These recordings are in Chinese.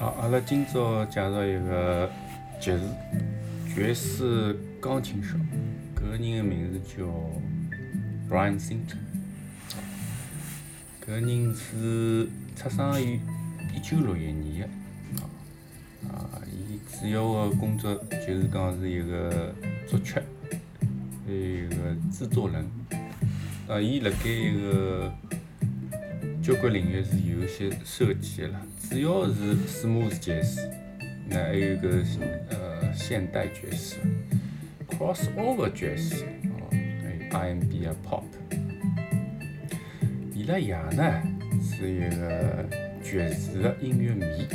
好，阿拉今朝介绍一个爵士爵士钢琴手，搿个人的名字叫 Brian Simpson。搿个人是出生于一九六一年的，啊，伊主要的工作就是讲是一个作曲，一个制作人。啊，伊辣盖一个交关领域是有一些涉及的啦，主要是 smooth 爵士，那还有个呃现代爵士，crossover 爵士，哦，还有 R&B 啊 pop。伊拉爷呢是一个爵士的音乐迷，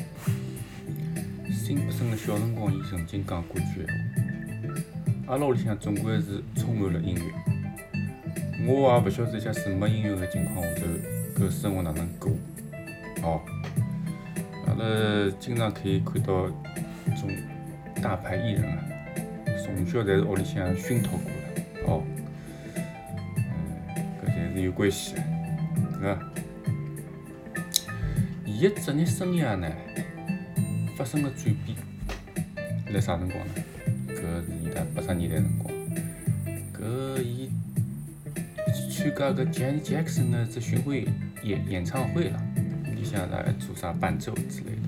辛普森的小辰光，伊曾经讲过句闲话：阿拉屋里向总归是充满了音乐。我也勿晓得，假使没音乐个情况下头，搿生活哪能过？哦，阿拉经常可以看到种大牌艺人啊，从小侪是屋里向熏陶过的，哦，嗯，搿侪是有关系的，对伐？伊个职业生涯呢，发生了转变，辣啥辰光呢？搿是伊拉八十年代辰光，搿伊。参加搿 Janet Jackson 的只巡回演演唱会了，里向来做啥伴奏之类的。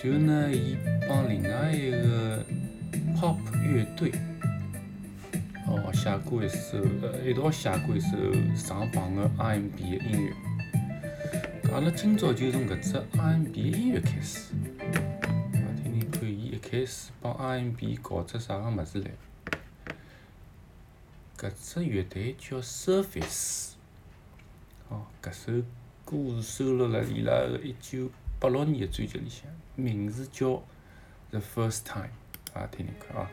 随后呢，伊帮另外一个 pop 乐队，哦，写过一首，呃，一道写过一首上榜的 R&B 的音乐。阿拉今朝就从搿只 R&B 的音乐开始，听听看伊一开始帮 R&B 搞出啥个物事来。搿只乐队叫 Surface，哦，搿首歌是收录辣伊拉个一九八六年个专辑里向，名字叫《The First Time》，啊，听听看啊。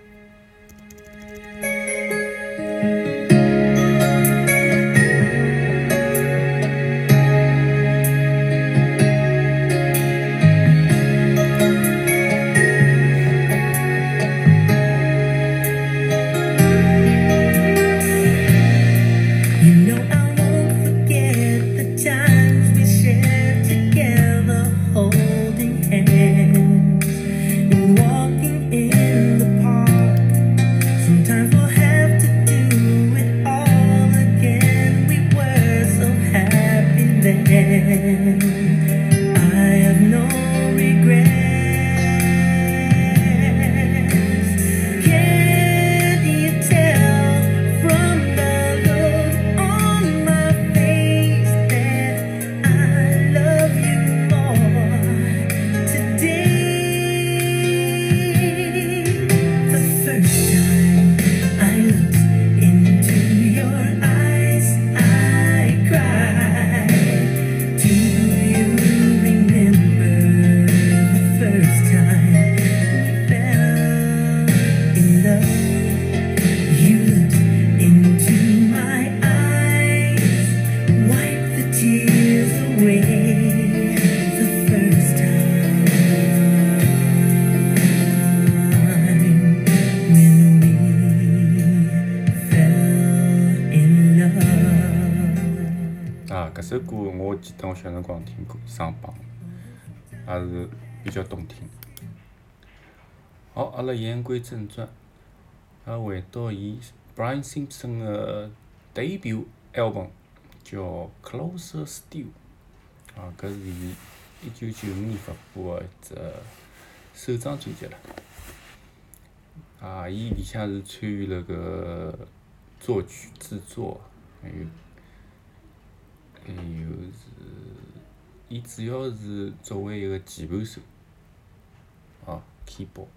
我记得我小辰光听过，上榜，也是比较动听。好，阿拉言归正传，阿拉回到伊 Brian Simpson 个 debut album 叫《Closer Still》，啊，搿是伊一九九五年发布个一只首张专辑了。啊，伊里向是参与了个作曲制作，还有。还有是，伊主要是作为一个键盘手，哦，keyboard。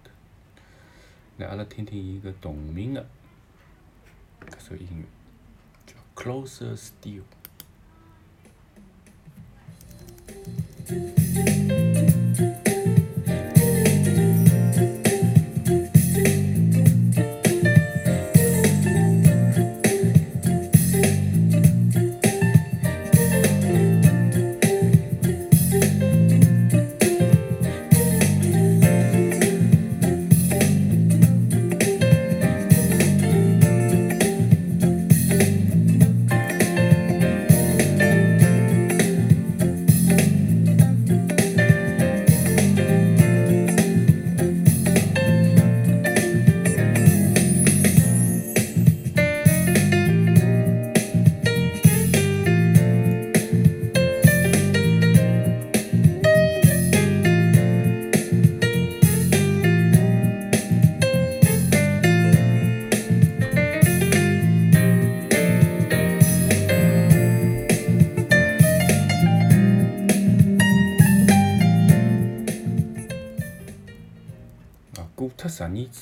来，阿拉听听伊个同名的搿首音乐，叫《Closer Still》。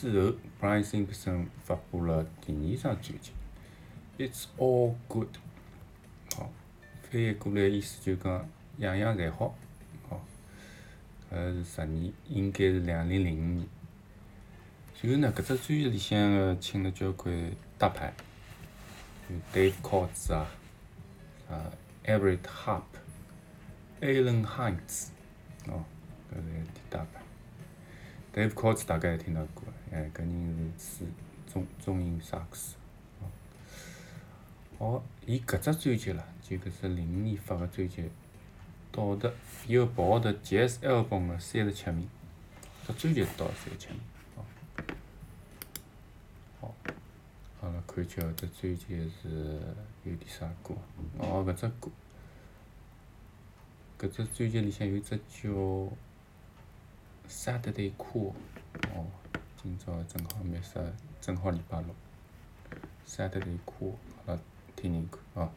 之后，Brian Simpson 发布了第二张专辑《It's All Good》。好，翻译过来意思就讲样样侪好。好，搿是十年，应该是两零零五年。随后呢，搿只专辑里向个请了交关大牌，有 Dave Koz 啊，啊，Everett Harp，Alan Hines，哦，搿是一大牌。Dave Koz 大概也听到过，哎，搿人是中中音萨克斯。哦，伊搿只专辑啦，就搿只零五年发个专辑，倒得 Billboard Jazz Album 个三十七名，只专辑到三十七名。好阿拉，看叫搿只专辑是有点啥歌？哦，搿只歌，搿只专辑里向有只叫《Saturday Cool》。哦，今朝正好没啥，正好礼拜六，《Saturday Cool》，好了，听听看啊。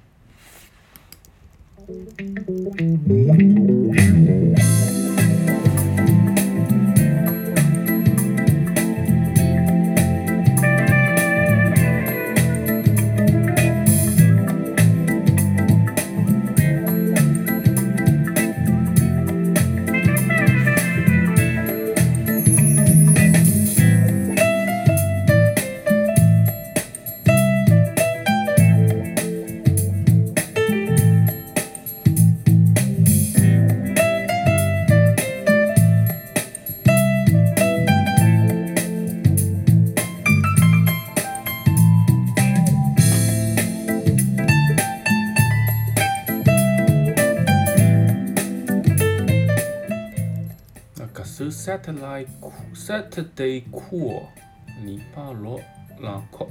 Satellite Saturday Cool，礼拜六冷酷，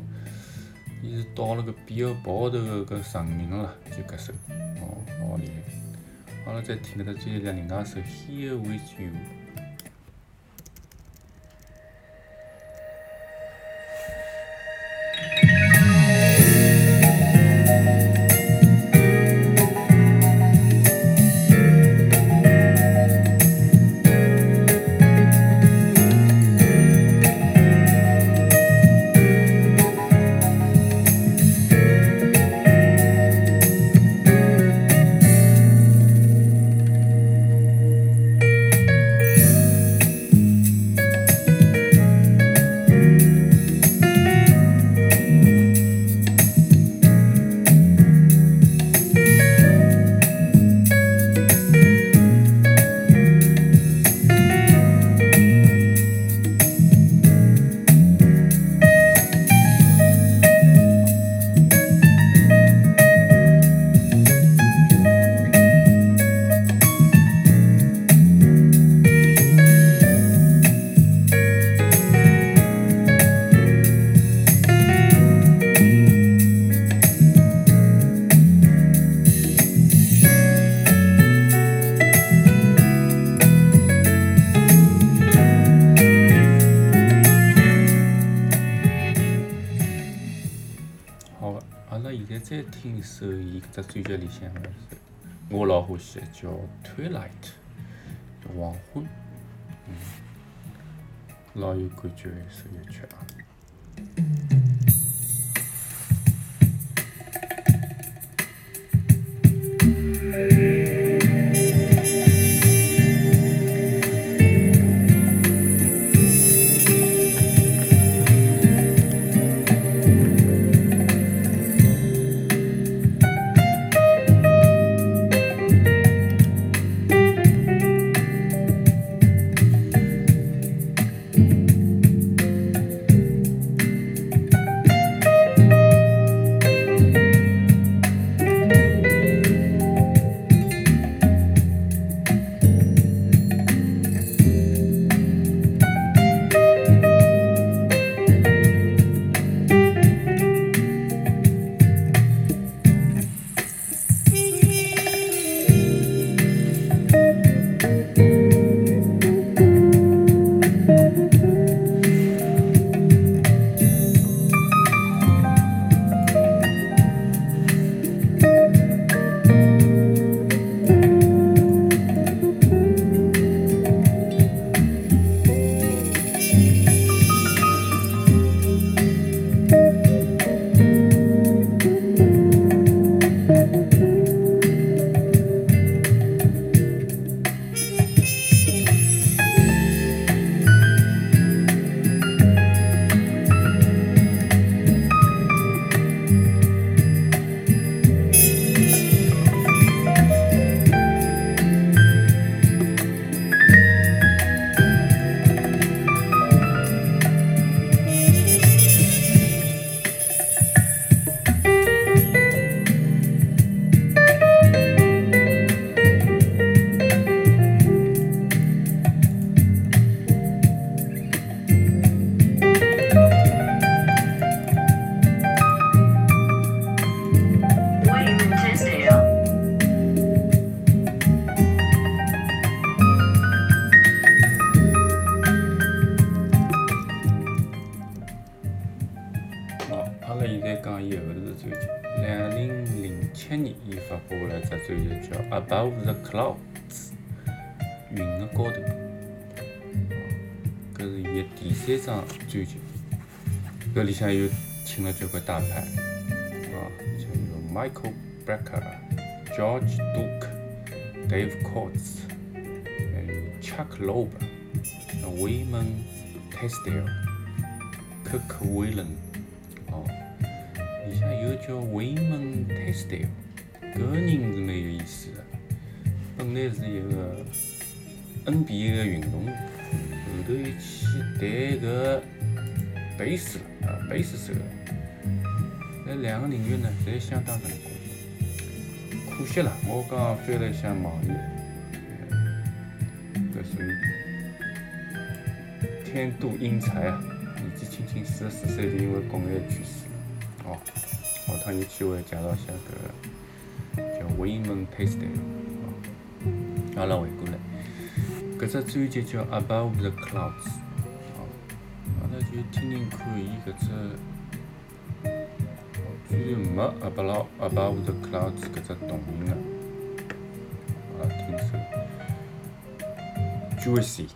伊是到了个比尔宝头个搿成名了，就搿首，哦，老厉害。好了，再听搿只最后另外一首 Here With You。只专辑里向个是，我老欢喜，叫《Twilight》，黄昏，嗯，老有感觉一首乐曲啊。搿里向又请了交关大牌，啊，像有 Michael Brecker、George Duke、Dave Coates，还有 Chuck Loeb、Wyman Tesdale、Kirk Whelan，哦，里向有叫 Wyman Tisdale，搿个人是蛮有意思的，本来是一个 NBA 的运动员。后头又去带搿贝斯了，啊，贝斯手。搿两个领域呢，侪相当成功。可惜了，我刚刚翻了一下网页，搿属于天妒英才啊！年纪轻轻四十四岁就因为骨癌去世了。哦，下趟有机会介绍一下搿叫 Wyman Tisdale。哦，阿拉回过来。搿只专辑叫《Above the Clouds》，听听看伊搿只，居然没阿巴拉阿巴乌的克拉兹搿只动音的，我听首 j u i c y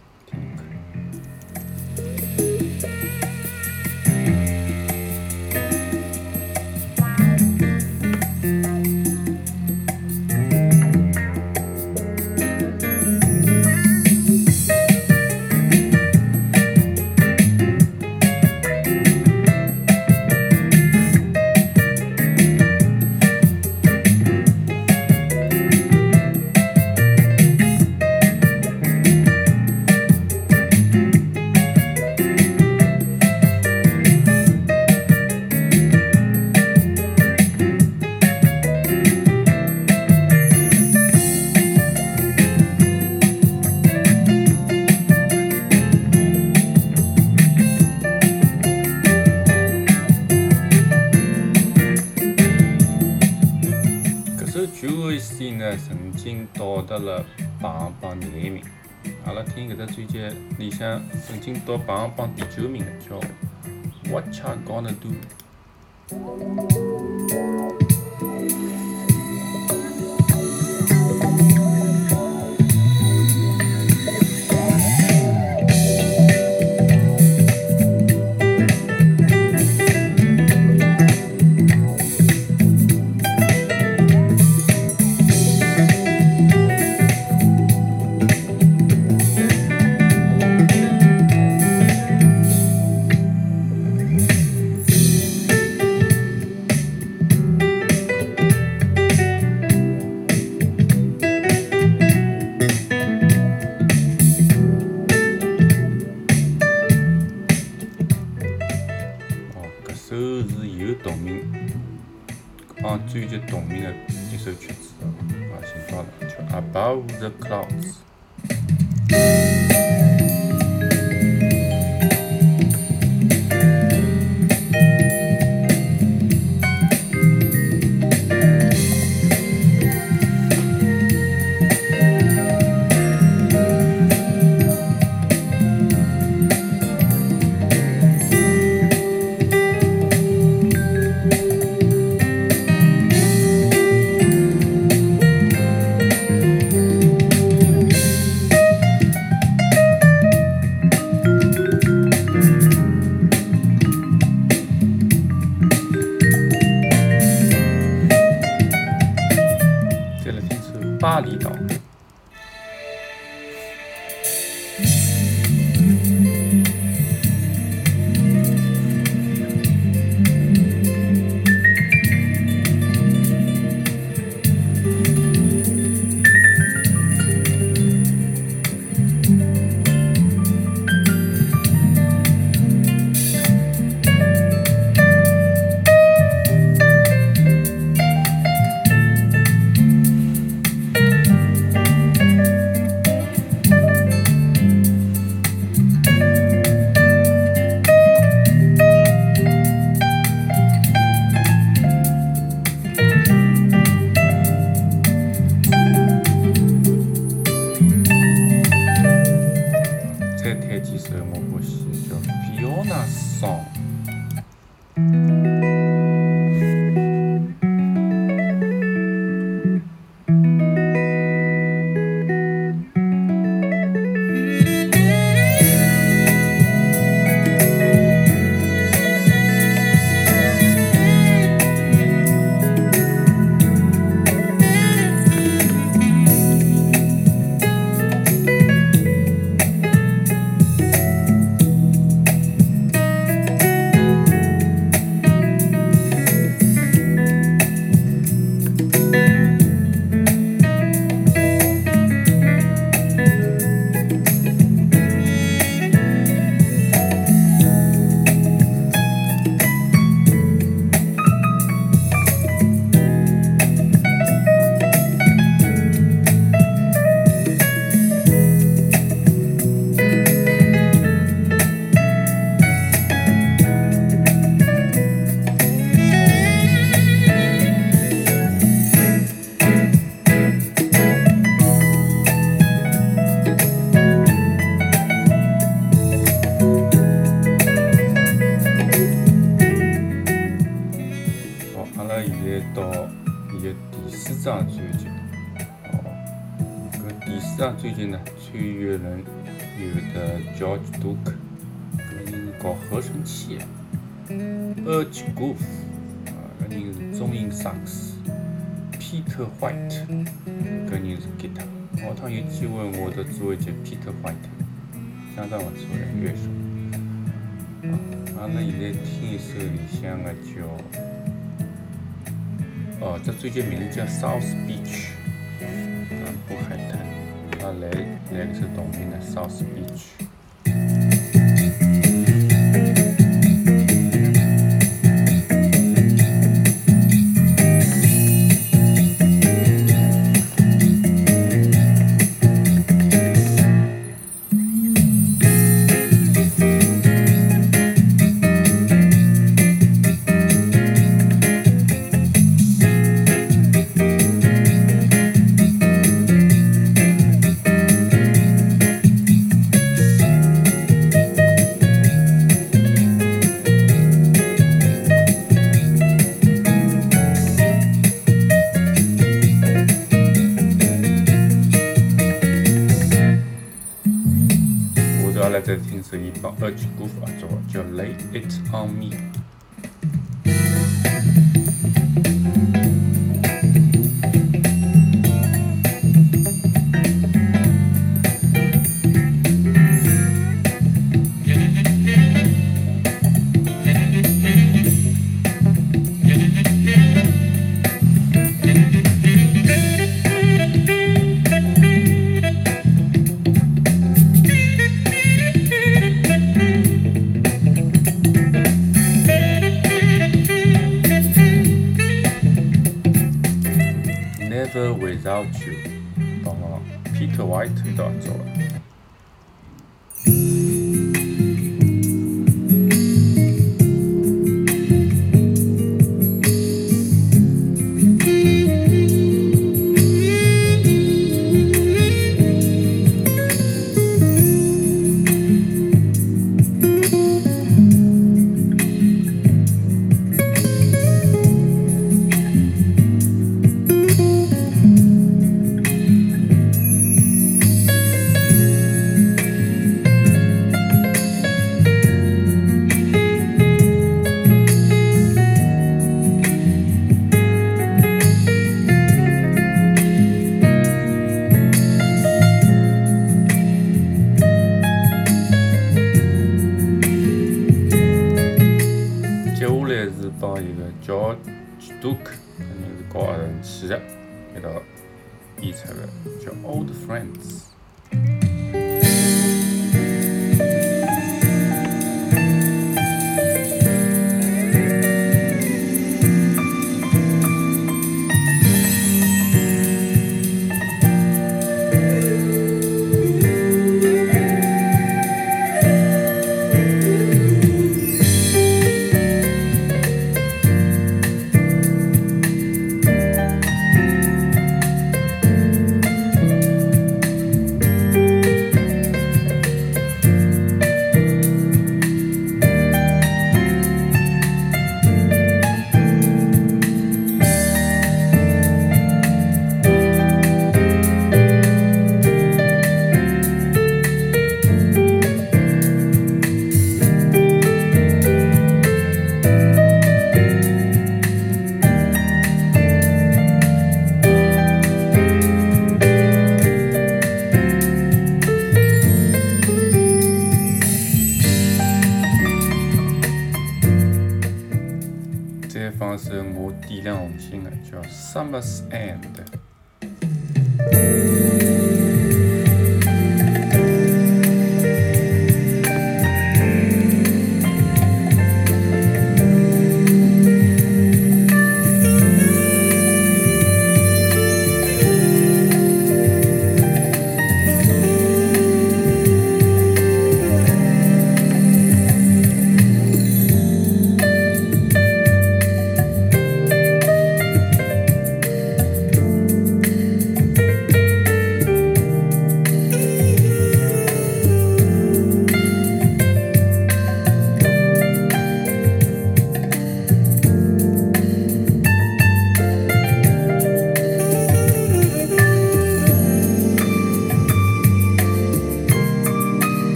曾经到排行榜第九名的叫《What You Gonna Do》。Goof，啊，搿人是中音萨克斯，Peter White，搿人是吉他。下趟有机会我得做一节 Peter White，相当勿错的乐手。啊，阿拉现在听一首里向的叫，哦，这专辑名字叫 South Beach，南部海滩。啊，来来一首同名的 South Beach。couch.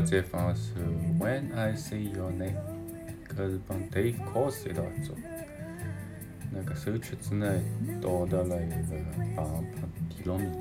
再放一首 When I Say Your Name，搿是帮 Dave Koz 一道做。那搿首曲子呢，到达了一个榜榜第六名。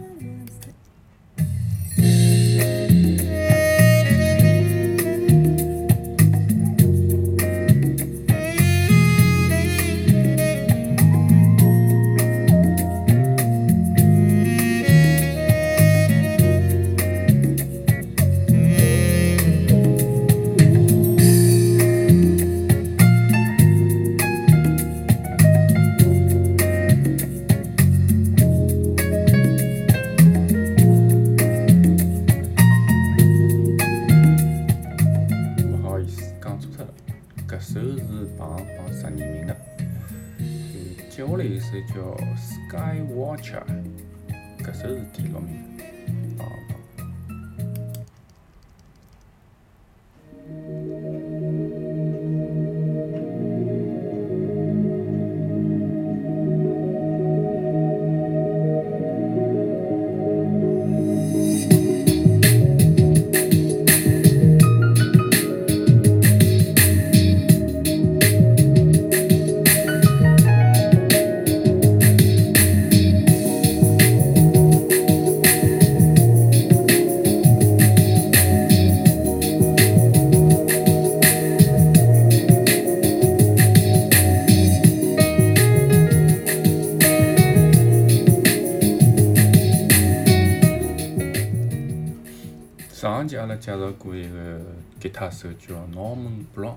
过一个吉他手叫 Norman Brown，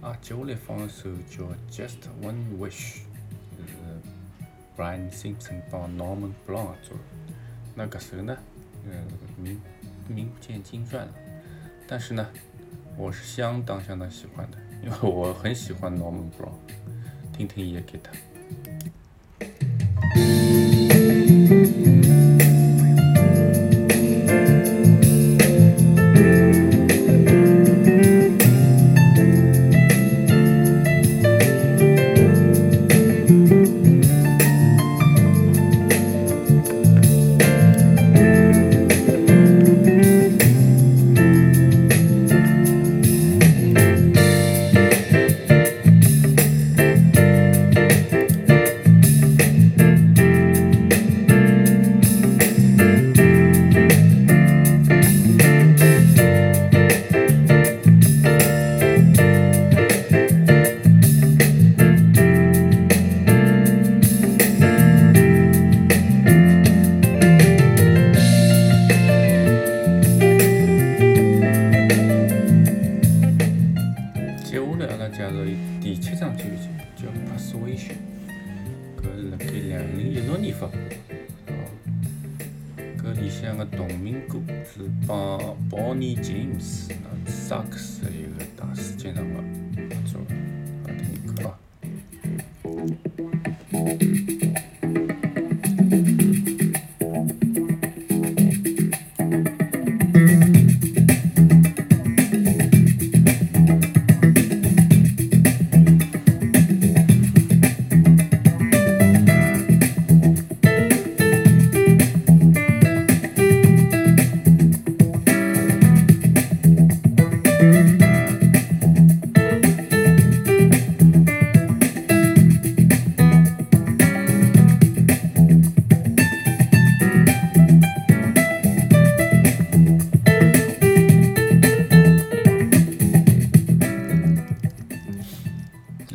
啊，接下来放一首叫 Just One Wish，就是 Brian Simpson 帮 Norman Brown 做的。那搿首呢，呃，名名不见经传了，但是呢，我是相当相当喜欢的，因为我很喜欢 Norman Brown，听听伊的吉他。接下来阿拉介绍伊第七张专辑叫《Persuasion》，搿是辣盖两零一六年发布的。哦，搿里向个同名歌是帮 Bonnie James 啊萨克斯一个大师经常合作的，好听一看啊。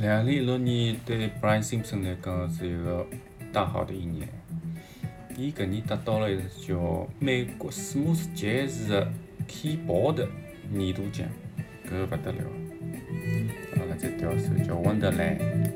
两零一六年对 Brian Simpson 来讲是一个大好的一年，伊搿年得到了一个叫美国史密斯爵士的 Keyboard 年度奖，搿个勿得了。阿拉再调一首叫 Wonderland。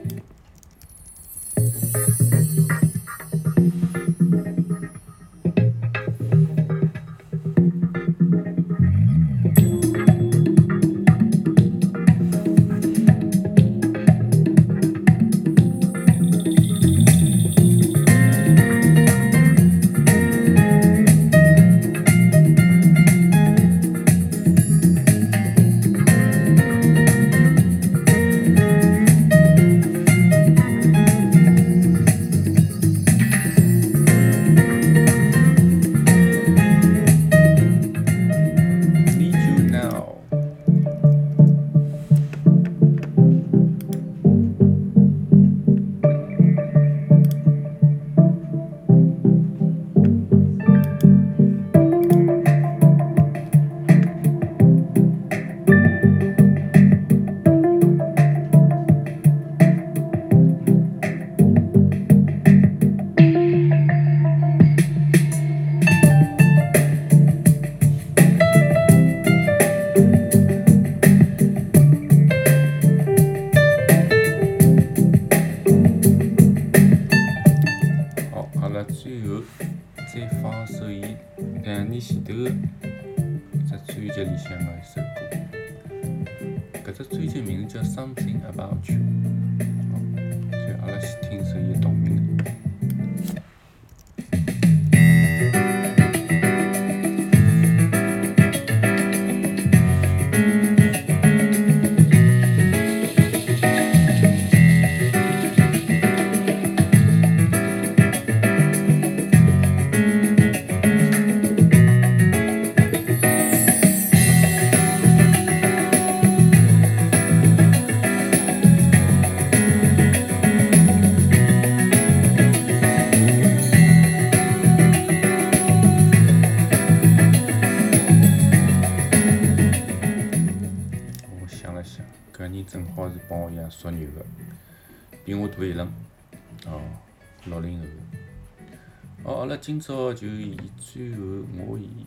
今朝就以最后我以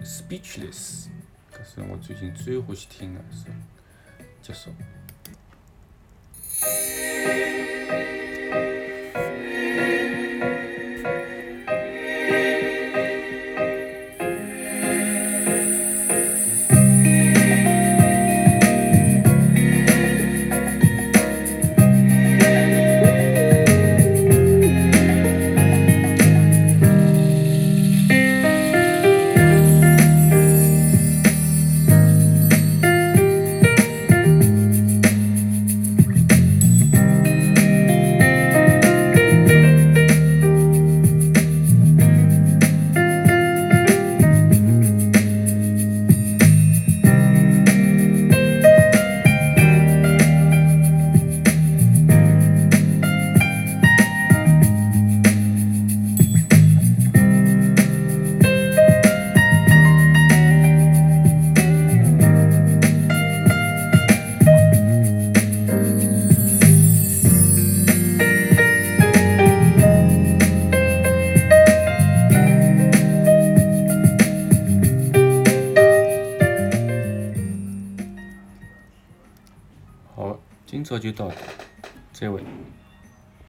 《Speechless》搿首我最近最欢喜听的一首结束。